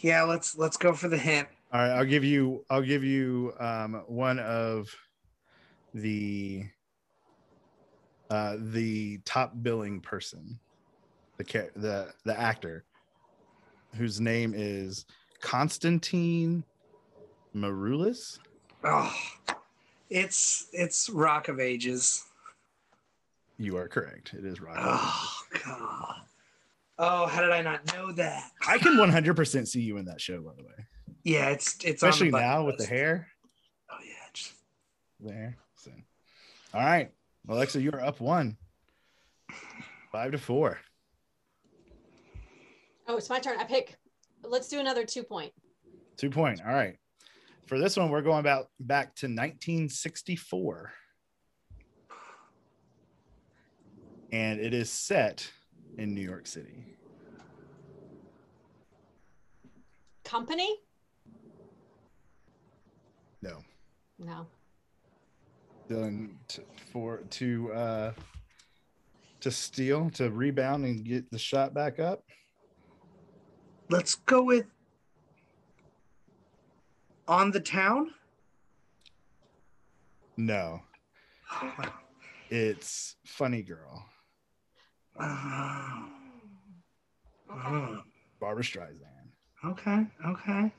Yeah, let's let's go for the hint. All right, I'll give you I'll give you um one of the uh the top billing person, the the the actor whose name is Constantine Maroulis. Oh, it's it's Rock of Ages. You are correct. It is Rock. Oh god. Oh, how did I not know that? I can 100% see you in that show, by the way. Yeah, it's it's on the Especially now with the hair Oh yeah, just there. So, all right, Alexa, you are up one, five to four. oh, it's my turn. I pick. Let's do another two point. Two point. All right. For this one, we're going about back to 1964. And it is set in New York City. Company? No. No. Dylan to, for to uh to steal, to rebound and get the shot back up. let's go with on the town. No, it's Funny Girl, Oh, Okay. Barbra Streisand. okay, okay.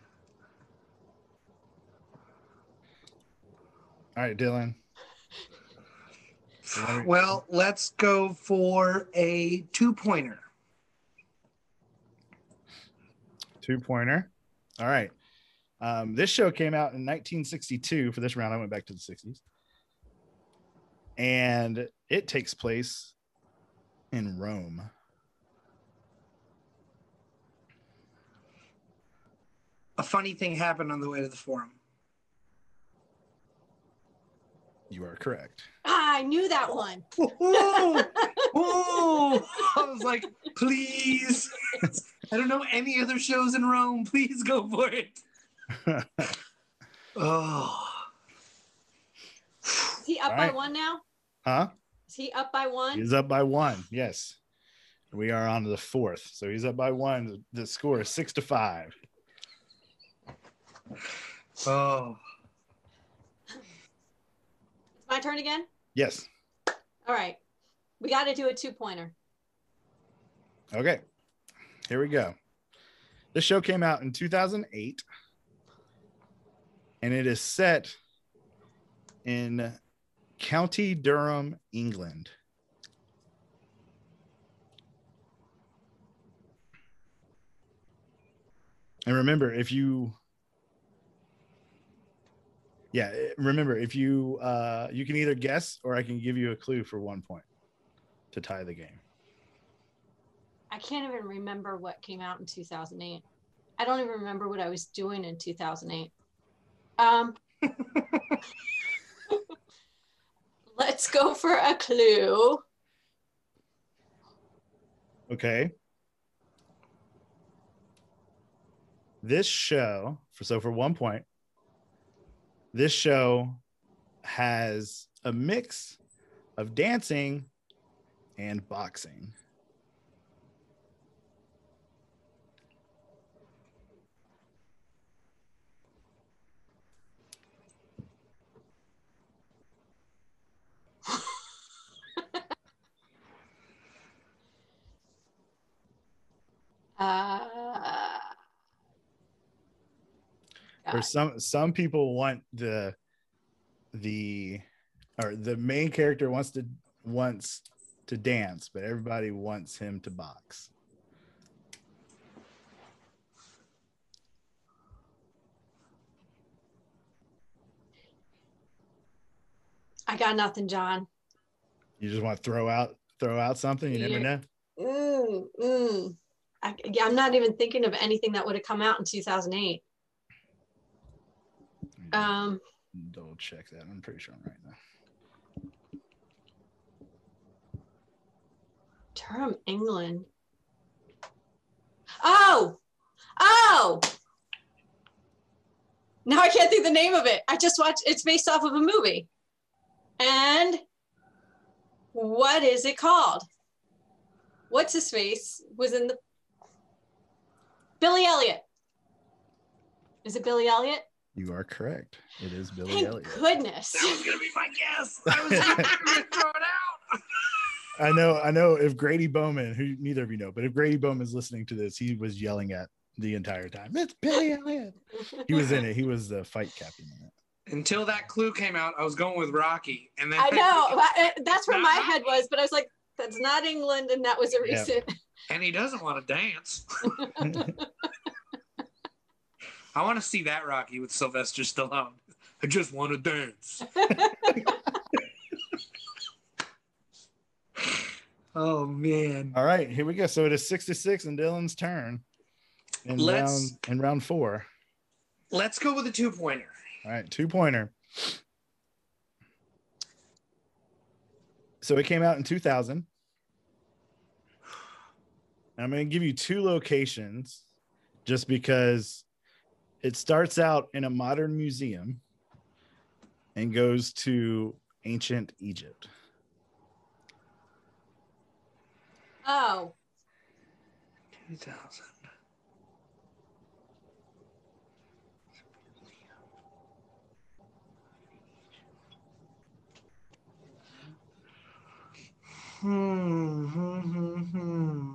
All right, Dylan. Well, let's go for a two pointer. two pointer. All right. Um, this show came out in 1962. For this round, I went back to the 60s. And it takes place in Rome. A funny thing happened on the way to the forum. You are correct. I knew that one. Oh, oh, I was like, please. I don't know any other shows in Rome. Please go for it. Oh, Is he up All by one now? huh? Is he up by one? He's up by one. Yes. We are on to the fourth. So he's up by one. The score is six to five. oh. It's my turn again? Yes. All right. We got to do a two pointer. Okay. Here we go. This show came out in 2008 and it is set in County Durham, England. And remember, if you yeah, eh, remember if you uh you can either guess or I can give you a clue for one point to tie the game. I can't even remember what came out in 2008. I don't even remember what I was doing in 2008. Um, let's go for a clue. Okay. This show, for so for one point, this show has a mix of dancing and boxing. uh... God. some some people want the the or the main character wants to wants to dance, but everybody wants him to box. I got nothing, John. You just want to throw out throw out something. You never know. Mm, mm. I, I'm not even thinking of anything that would have come out in 2008. Um, Double check that. I'm pretty sure I'm right now. Durham, England. Oh, oh. Now I can't think the name of it. I just watched. It's based off of a movie. And what is it called? What's his face was in the Billy Elliot. Is it Billy Elliot? You are correct. It is Billy Thank Elliot. goodness. That was gonna be my guess. I was gonna throw it out. I know, I know. If Grady Bowman, who neither of you know, but if Grady Bowman is listening to this, he was yelling at the entire time. It's Billy Elliot. He was in it. He was the fight captain in it. Until that clue came out, I was going with Rocky, and then I know. That's where my Rocky. head was, but I was like, that's not England, and that was a Yeah. recent. and he doesn't want to dance. I want to see that Rocky with Sylvester Stallone. I just want to dance. oh man. All right, here we go. So it is 66 and Dylan's turn in Let's- round in round four. Let's go with a two pointer. All right, two pointer. So it came out in 2000. I'm going to give you two locations just because it starts out in a modern museum and goes to ancient Egypt. Oh, 2000. Hmm, hmm, hmm, hmm.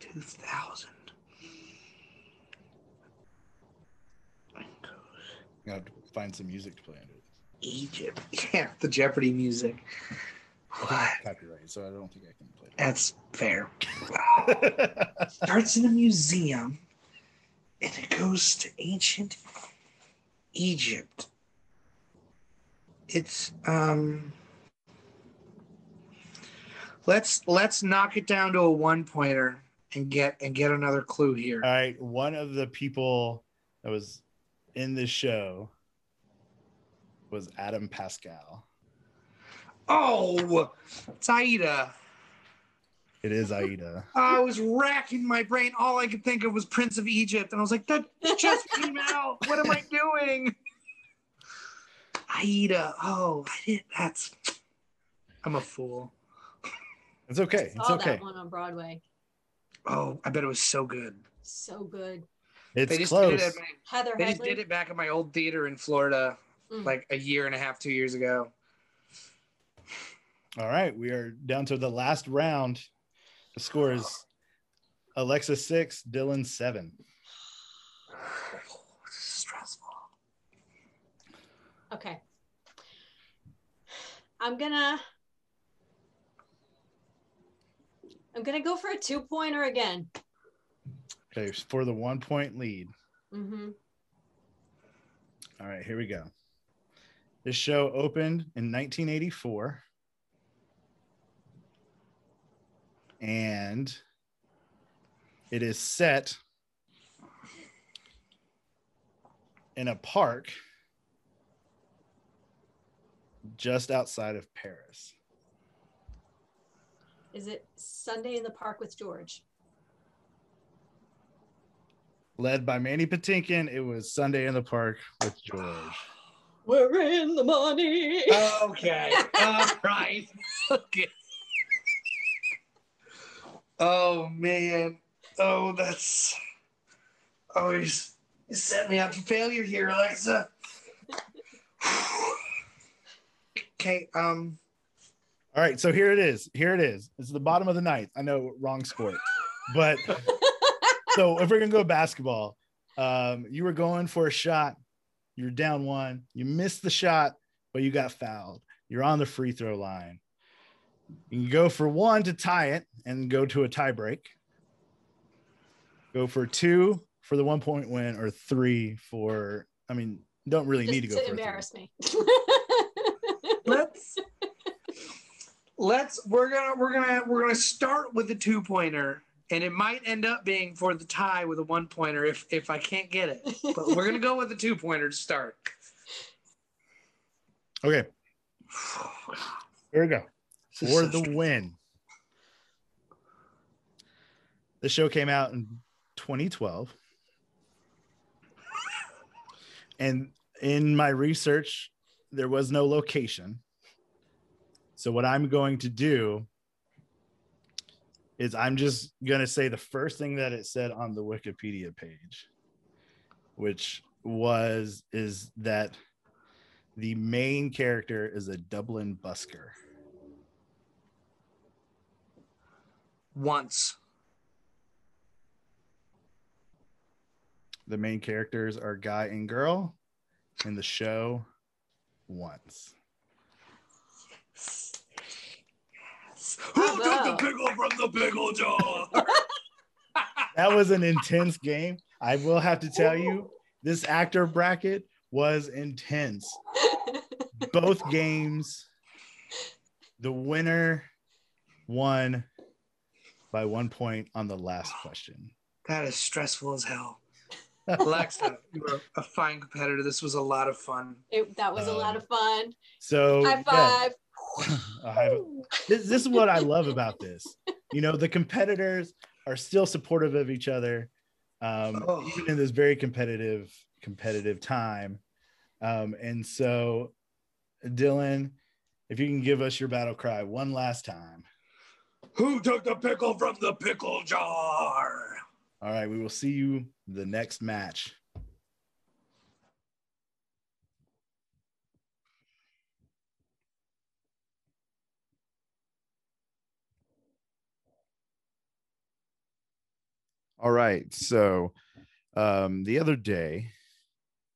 2000. You have to find some music to play under this. Egypt. Yeah, the Jeopardy music. What? Copyright, so I don't think I can play That's fair. starts in a museum and it goes to ancient Egypt. It's um let's let's knock it down to a one pointer and get and get another clue here. All right, one of the people that was in this show was Adam Pascal. Oh, Saida. It is Aida. I was racking my brain. All I could think of was Prince of Egypt, and I was like, "That just came out. What am I doing?" Aida. Oh, I did. That's. I'm a fool. It's okay. It's saw okay. that one on Broadway. Oh, I bet it was so good. So good. It's they just close. did it. At my, Heather they just did it back at my old theater in Florida, Mm. like a year and a half, two years ago. All right, we are down to the last round. The score is Alexa six, Dylan seven. This is stressful. Okay. I'm gonna. I'm gonna go for a two pointer again. Okay, for the one point lead. hmm All right, here we go. This show opened in 1984. And it is set in a park just outside of Paris. Is it Sunday in the Park with George? Led by Mandy Patinkin, it was Sunday in the Park with George. We're in the money. Okay. All right. Okay. Oh man. Oh, that's. Oh, he's, he's setting me up for failure here, Alexa. okay. Um. All right, so here it is. Here it is. It's the bottom of the ninth. I know, wrong sport, but so if we're gonna go basketball, um, you were going for a shot. You're down one. You missed the shot, but you got fouled. You're on the free throw line. You can go for one to tie it and go to a tie break. Go for two for the one point win, or three for. I mean, don't really need to go to for three. embarrass me. let's let's we're gonna we're gonna we're gonna start with the two pointer and it might end up being for the tie with a one pointer if if i can't get it but we're gonna go with the two pointer to start Okay, here we go. for the win. The show came out in 2012. And in my research, there was no location. So, what I'm going to do is I'm just going to say the first thing that it said on the Wikipedia page, which was, is that the main character is a Dublin busker. once The main characters are guy and girl in the show once. Who took the pickle from the pickle jar That was an intense game. I will have to tell you, this actor bracket was intense. Both games, the winner won by one point on the last question. that is stressful as hell alexa you were a fine competitor this was a lot of fun It, that was a lot Um, of fun. So, High yeah, five. a high- this, this is what I love about this. You know, the competitors are still supportive of each other, um, Oh. even in this very competitive, competitive time. Um, and so, Dylan, if you can give us your battle cry one last time. who took the pickle from the pickle jar All right, we will see you the next match. All right, so um, the other day,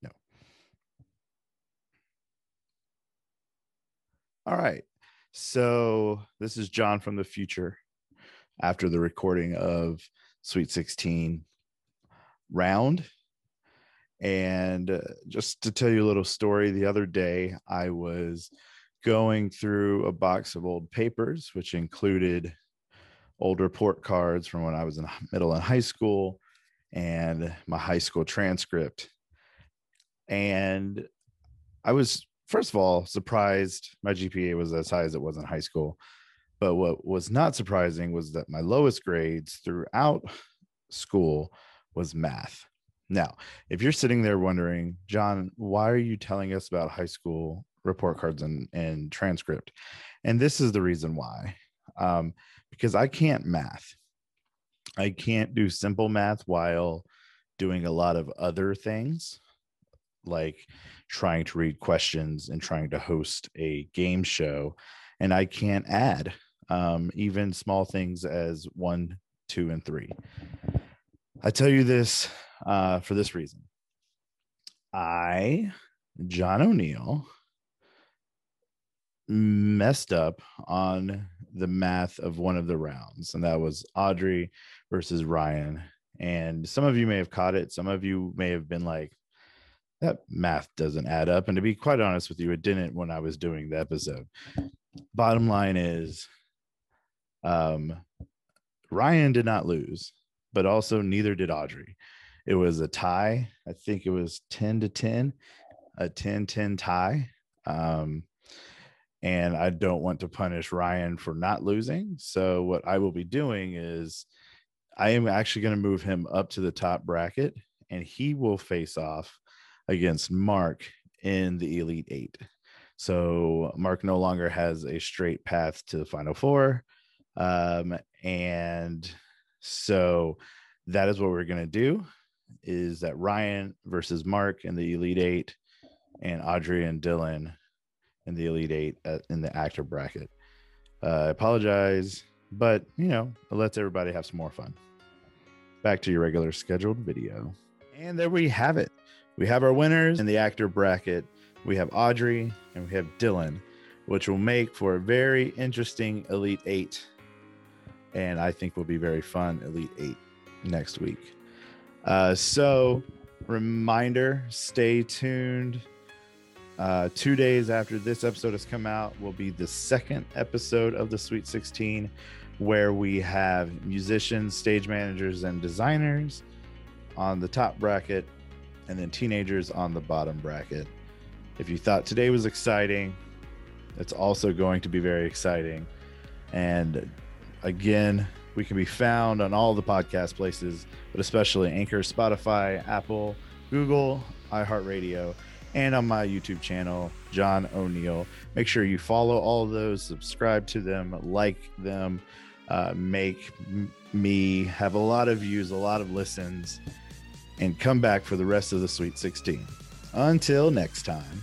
no. All right, so this is John from the future after the recording of Sweet 16 round. And uh, just to tell you a little story, the other day I was going through a box of old papers, which included old report cards from when I was in middle and high school and my high school transcript. And I was, first of all, surprised my GPA was as high as it was in high school. But what was not surprising was that my lowest grades throughout school was math. Now, if you're sitting there wondering, John, why are you telling us about high school report cards and, and transcript? And this is the reason why. Um, because I can't math. I can't do simple math while doing a lot of other things, like trying to read questions and trying to host a game show. And I can't add um, even small things as one, two, and three. I tell you this uh, for this reason. I, John O'Neill, messed up on the math of one of the rounds, and that was Audrey versus Ryan. And some of you may have caught it. Some of you may have been like, that math doesn't add up. And to be quite honest with you, it didn't when I was doing the episode. Bottom line is, um, Ryan did not lose, but also neither did Audrey. It was a tie. I think it was 10 to 10, a 10 10 tie. Um, and I don't want to punish Ryan for not losing. So, what I will be doing is I am actually going to move him up to the top bracket and he will face off against Mark in the Elite Eight. So, Mark no longer has a straight path to the Final Four. Um, and so that is what we're going to do is that Ryan versus Mark in the Elite Eight and Audrey and Dylan in the Elite Eight at, in the actor bracket. Uh, I apologize, but you know, lets everybody have some more fun. Back to your regular scheduled video. And there we have it. We have our winners in the actor bracket. We have Audrey and we have Dylan, which will make for a very interesting Elite Eight. And I think will be very fun Elite Eight next week. Uh, so, reminder stay tuned. Uh, two days after this episode has come out will be the second episode of the Sweet 16, where we have musicians, stage managers, and designers on the top bracket, and then teenagers on the bottom bracket. If you thought today was exciting, it's also going to be very exciting. And again, we can be found on all the podcast places, but especially Anchor, Spotify, Apple, Google, iHeartRadio, and on my YouTube channel, John O'Neill. Make sure you follow all those, subscribe to them, like them, uh, make m- me have a lot of views, a lot of listens, and come back for the rest of the Sweet 16. Until next time.